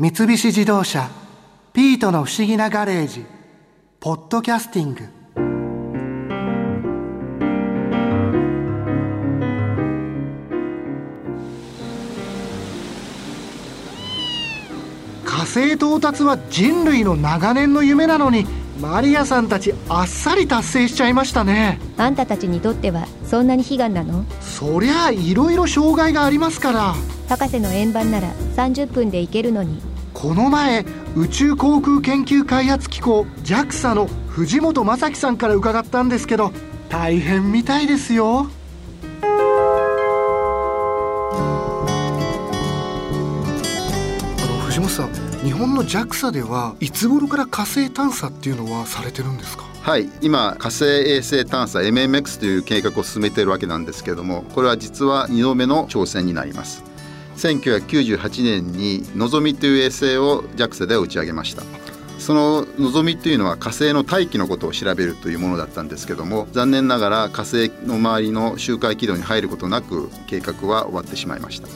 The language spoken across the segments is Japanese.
三菱自動車「ピートの不思議なガレージ」「ポッドキャスティング」火星到達は人類の長年の夢なのにマリアさんたちあっさり達成しちゃいましたね。あんたたちにとってはそんなに悲願なの？そりゃあいろいろ障害がありますから。博士の円盤なら30分で行けるのに。この前宇宙航空研究開発機構 JAXA の藤本正樹さんから伺ったんですけど大変みたいですよ。あの藤本さん日本の JAXA ではいつ頃から火星探査っていうのはされてるんですか？はい今火星衛星探査 MMX という計画を進めているわけなんですけれどもこれは実は2度目の挑戦になります。1998年にのぞみという衛星を JAXA で打ち上げました。そののぞみというのは火星の大気のことを調べるというものだったんですけども残念ながら火星の周りの周回軌道に入ることなく計画は終わってしまいました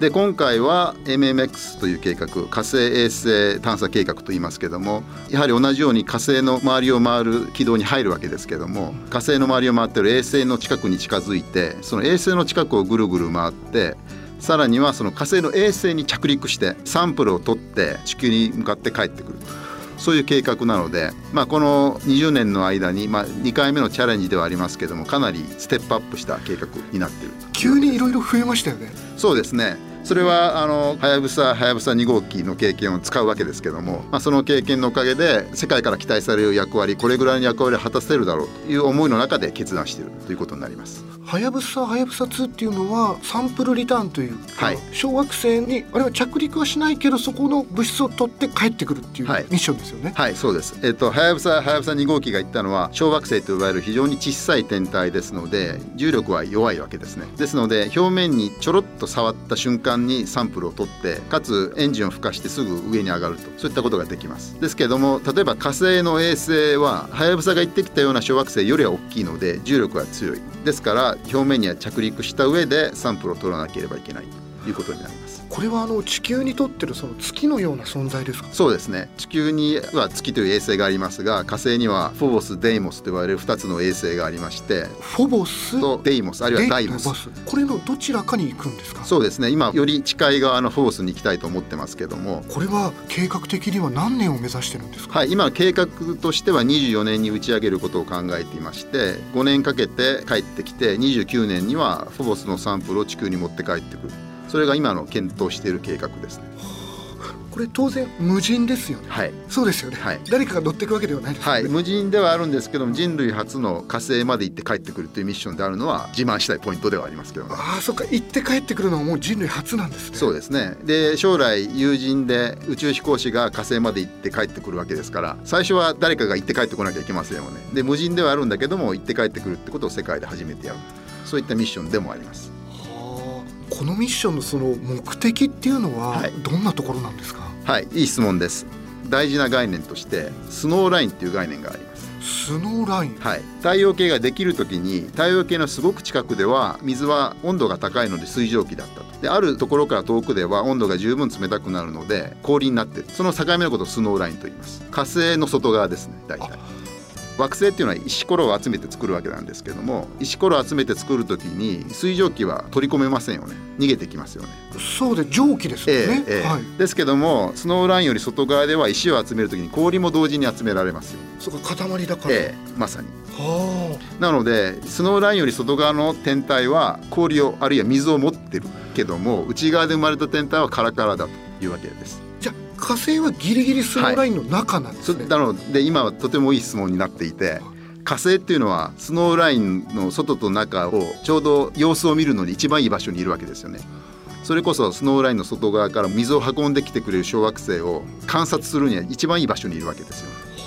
で今回は MMX という計画火星衛星探査計画といいますけどもやはり同じように火星の周りを回る軌道に入るわけですけども火星の周りを回っている衛星の近くに近づいてその衛星の近くをぐるぐる回ってさらにはその火星の衛星に着陸してサンプルを取って地球に向かって帰ってくるそういう計画なので、まあ、この20年の間に、まあ、2回目のチャレンジではありますけどもかなりステップアップした計画になっている。急にいろいろ増えましたよね。そうですねそれはあのはやぶさはやぶさ2号機の経験を使うわけですけども、まあ、その経験のおかげで世界から期待される役割これぐらいの役割を果たせるだろうという思いの中で決断しているということになります。はやぶさはやぶさ2っていうのはサンプルリターンというか、はい、小惑星にあれは着陸はしないけどそこの物質を取って帰ってくるっていうミッションですよね。はい、はい、そうです。えっ、とはやぶさはやぶさ2号機が言ったのは小惑星と呼ばれる非常に小さい天体ですので重力は弱いわけですね。ですので表面にちょろっと触った瞬間にサンプルを取ってかつエンジンを吹かしてすぐ上に上がると。そういったことができます。ですけども例えば火星の衛星ははやぶさが行ってきたような小惑星よりは大きいので重力が強い。ですから表面には着陸した上でサンプルを取らなければいけない。いうことになります。これはあの地球にとってるその月のような存在ですか？そうですね。地球には月という衛星がありますが火星にはフォボスデイモスと呼ばれる2つの衛星がありましてフォボス？とデイモスあるいはダイモス。これのどちらかに行くんですか？そうですね。今より近い側のフォボスに行きたいと思ってますけども。これは計画的には何年を目指してるんですか？はい今計画としては24年に打ち上げることを考えていまして5年かけて帰ってきて29年にはフォボスのサンプルを地球に持って帰ってくるそれが今の検討している計画ですね。これ当然無人ですよね。はい。そうですよね。はい。誰かが乗っていくわけではないです、ね、はい。無人ではあるんですけども、人類初の火星まで行って帰ってくるというミッションであるのは自慢したいポイントではありますけど、ね、ああ、そっか。行って帰ってくるのはもう人類初なんですね。そうですね。で、将来友人で宇宙飛行士が火星まで行って帰ってくるわけですから、最初は誰かが行って帰ってこなきゃいけませんよね。で、無人ではあるんだけども、行って帰ってくるってことを世界で初めてやる。そういったミッションでもあります。このミッションのその目的っていうのはどんなところなんですか、はい、はい、いい質問です。大事な概念としてスノーラインっていう概念があります。スノーライン。はい。太陽系ができる時に太陽系のすごく近くでは水は温度が高いので水蒸気だったと。であるところから遠くでは温度が十分冷たくなるので氷になってる。その境目のことをスノーラインと言います。火星の外側ですね大体惑星っていうのは石ころを集めて作るわけなんですけども石ころを集めて作る時に水蒸気は取り込めませんよね。逃げてきますよね。そうで蒸気ですよね、えーえーはい、ですけどもスノーラインより外側では石を集める時に氷も同時に集められますよ。そうか塊だから、えー、まさに。なのでスノーラインより外側の天体は氷をあるいは水を持ってるけども内側で生まれた天体はカラカラだというわけです火星はギリギリスノーラインの中なんですね、はい、なので今はとてもいい質問になっていて火星っていうのはスノーラインの外と中をちょうど様子を見るのに一番いい場所にいるわけですよね。それこそスノーラインの外側から水を運んできてくれる小惑星を観察するには一番いい場所にいるわけです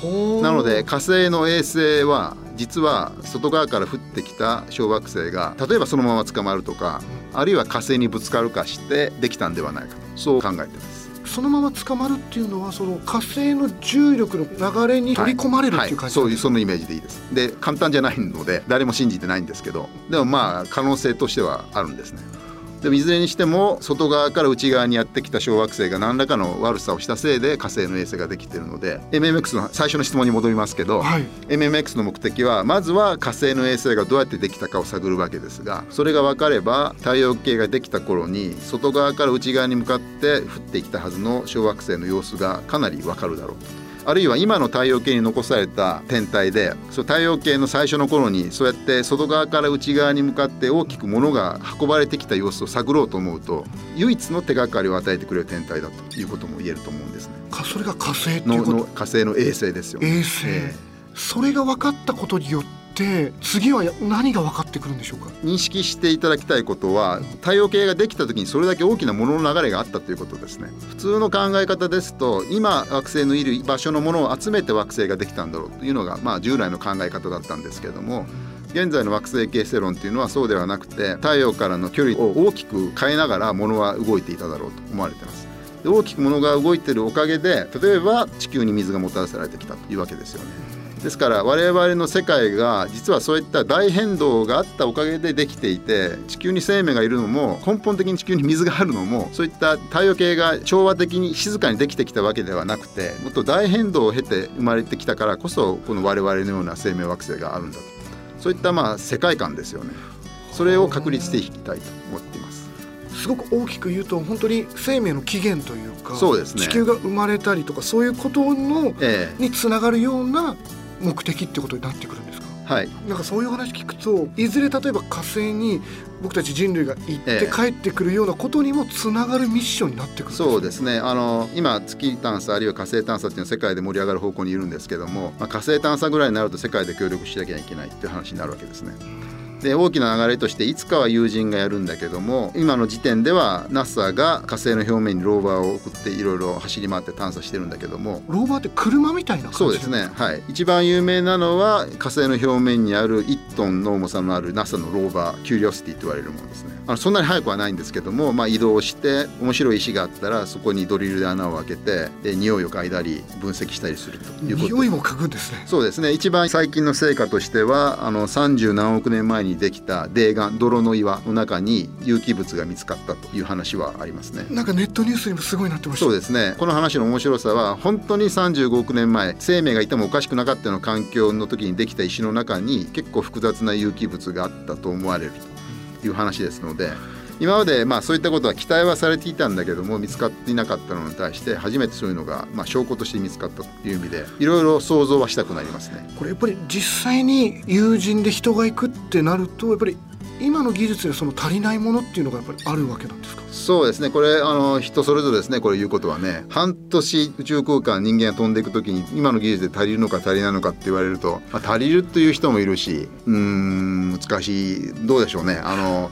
よ。なので火星の衛星は実は外側から降ってきた小惑星が例えばそのまま捕まるとかあるいは火星にぶつかるかしてできたんではないかと。そう考えてますそのまま捕まるっていうのはその火星の重力の流れに取り込まれるっていう感じ、はいはい、そういうそのイメージでいいです。で簡単じゃないので誰も信じてないんですけどでもまあ可能性としてはあるんですね。でもいずれにしても外側から内側にやってきた小惑星が何らかの悪さをしたせいで火星の衛星ができているので MMX の最初の質問に戻りますけど、はい、MMX の目的はまずは火星の衛星がどうやってできたかを探るわけですがそれが分かれば太陽系ができた頃に外側から内側に向かって降ってきたはずの小惑星の様子がかなり分かるだろうと。あるいは今の太陽系に残された天体でそ太陽系の最初の頃にそうやって外側から内側に向かって大きく物が運ばれてきた様子を探ろうと思うと唯一の手がかりを与えてくれる天体だということも言えると思うんですね。それが火星の火星の衛星ですよ、ね、衛星、えー、それが分かったことによってって次は何が分かってくるんでしょうか？認識していただきたいことは太陽系ができた時にそれだけ大きなものの流れがあったということですね。普通の考え方ですと今惑星のいる場所のものを集めて惑星ができたんだろうというのがまあ従来の考え方だったんですけども現在の惑星形成論っていうのはそうではなくて太陽からの距離を大きく変えながらものは動いていただろうと思われてます。大きくものが動いてるおかげで例えば地球に水がもたらされてきたというわけですよね。ですから我々の世界が実はそういった大変動があったおかげでできていて地球に生命がいるのも根本的に地球に水があるのもそういった太陽系が調和的に静かにできてきたわけではなくてもっと大変動を経て生まれてきたからこそこの我々のような生命惑星があるんだとそういったまあ世界観ですよねそれを確立していきたいと思っています。すごく大きく言うと本当に生命の起源というかそうです、ね、地球が生まれたりとかそういうことの、ええ、につながるような目的ってことになってくるんですか？はい、なんかそういう話聞くといずれ例えば火星に僕たち人類が行って帰ってくるようなことにもつながるミッションになってくる、ね、そうですね。あの今月探査あるいは火星探査っていうのは世界で盛り上がる方向にいるんですけども、まあ、火星探査ぐらいになると世界で協力しなきゃいけないっていう話になるわけですね。で大きな流れとしていつかは友人がやるんだけども今の時点では NASA が火星の表面にローバーを送っていろいろ走り回って探査してるんだけどもローバーって車みたいなそうですね。はい。一番有名なのは火星の表面にある1トンの重さのある NASA のローバーキュリオシティと言われるものですね。あのそんなに速くはないんですけども、まあ、移動して面白い石があったらそこにドリルで穴を開けてで匂いを嗅いだり分析したりするということ。匂いも嗅ぐんですね。そうですね。一番最近の成果としてはあの30何億年前にできたデ泥岩泥の岩の中に有機物が見つかったという話はありますね。なんかネットニュースにもすごいなってました。そうですね。この話の面白さは本当に35億年前生命がいてもおかしくなかったような環境の時にできた石の中に結構複雑な有機物があったと思われるという話ですので今までまあそういったことは期待はされていたんだけども見つかっていなかったのに対して初めてそういうのがまあ証拠として見つかったという意味でいろいろ想像はしたくなりますね。これやっぱり実際に友人で人が行くってなるとやっぱり今の技術でその足りないものっていうのがやっぱりあるわけなんですか？そうですね。これあの人それぞれですね。これ言うことはね半年宇宙空間人間が飛んでいく時に今の技術で足りるのか足りないのかって言われると、まあ、足りるという人もいるしうん難しい。どうでしょうね。あの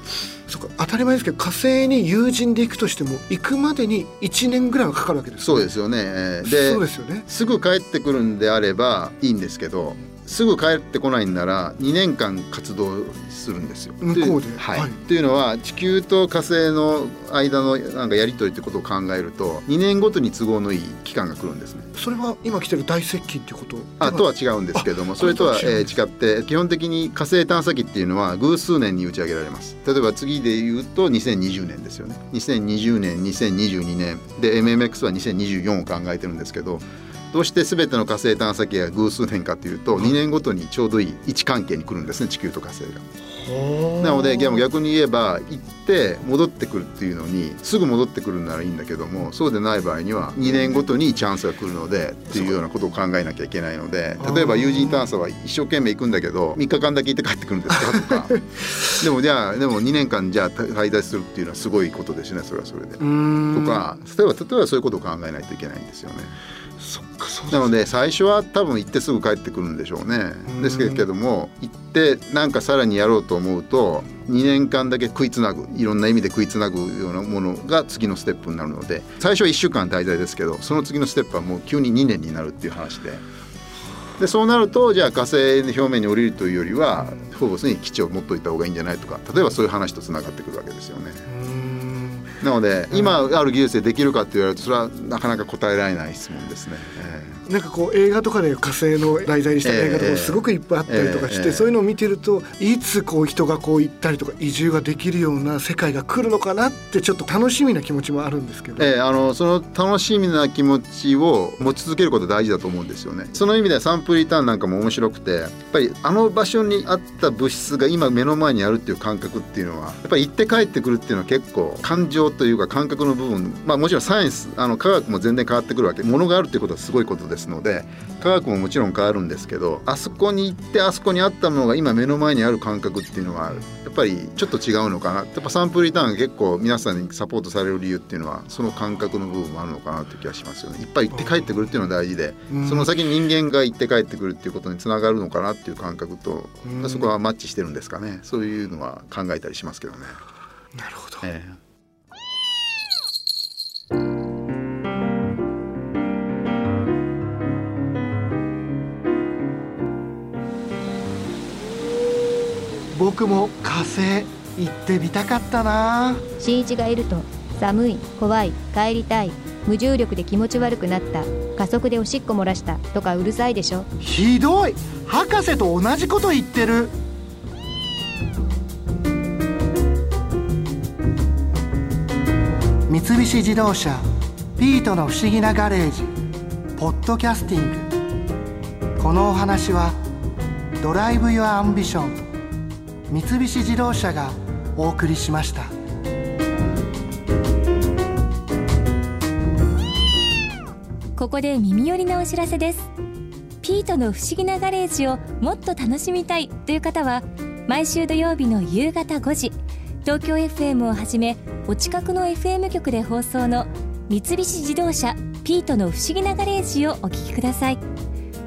そか当たり前ですけど火星に友人で行くとしても行くまでに1年ぐらいはかかるわけです、ね、そうですよね。でそうですよね。すぐ帰ってくるんであればいいんですけどすぐ帰ってこないんなら2年間活動するんですよ。向こうで。はい。はい、っていうのは地球と火星の間のなんかやり取りってことを考えると2年ごとに都合のいい期間が来るんですね。それは今来てる大接近ってこと？あとは違うんですけどもそれとは、えー、違って基本的に火星探査機っていうのは偶数年に打ち上げられます。例えば次で言うと2020年ですよね。2020年2022年で MMX は2024を考えてるんですけど。どうして全ての火星探査機が偶数年かというと2年ごとにちょうどいい位置関係に来るんですね地球と火星が。なので逆に言えば行って戻ってくるっていうのにすぐ戻ってくるならいいんだけどもそうでない場合には2年ごとにチャンスが来るのでっていうようなことを考えなきゃいけないので例えば有人探査は一生懸命行くんだけど3日間だけ行って帰ってくるんですかとか。でもじゃあでも2年間じゃあ滞在するっていうのはすごいことですねそれはそれで。とか例えば例えばそういうことを考えないといけないんですよね。そっかなので最初は多分行ってすぐ帰ってくるんでしょうね。ですけども行ってなんかさらにやろうと思うと2年間だけ食いつなぐいろんな意味で食いつなぐようなものが次のステップになるので最初は1週間滞在ですけどその次のステップはもう急に2年になるっていう話で。でそうなるとじゃあ火星の表面に降りるというよりはフォーボスに基地を持っといた方がいいんじゃないとか例えばそういう話とつながってくるわけですよね。なので今ある技術でできるかって言われるとそれはなかなか答えられない質問ですね。えーなんかこう映画とかで火星の題材にした映画とかもすごくいっぱいあったりとかして、そういうのを見てるといつこう人がこう行ったりとか移住ができるような世界が来るのかなってちょっと楽しみな気持ちもあるんですけど、えー、あのその楽しみな気持ちを持ち続けること大事だと思うんですよね。その意味でサンプルリターンなんかも面白くてやっぱりあの場所にあった物質が今目の前にあるっていう感覚っていうのはやっぱり行って帰ってくるっていうのは結構感情というか感覚の部分まあもちろんサイエンスあの科学も全然変わってくるわけ。ものがあるっていうことはすごいことですので科学ももちろん変わるんですけどあそこに行ってあそこにあったものが今目の前にある感覚っていうのはやっぱりちょっと違うのかな。やっぱサンプルリターン結構皆さんにサポートされる理由っていうのはその感覚の部分もあるのかなという気がしますよね。いっぱい行って帰ってくるっていうのは大事で、その先に人間が行って帰ってくるっていうことにつながるのかなっていう感覚と、そこはマッチしてるんですかね。そういうのは考えたりしますけどね。なるほど、えー僕も火星行ってみたかったな。新一がいると寒い怖い帰りたい。無重力で気持ち悪くなった。加速でおしっこ漏らしたとかうるさいでしょ。ひどい。博士と同じこと言ってる。三菱自動車ピートの不思議なガレージポッドキャスティング。このお話は Drive your Ambition 三菱自動車がお送りしました。ここで耳寄りなお知らせです。ピートの不思議なガレージをもっと楽しみたいという方は毎週土曜日の夕方5時東京 FM をはじめお近くの FM 局で放送の三菱自動車ピートの不思議なガレージをお聞きください。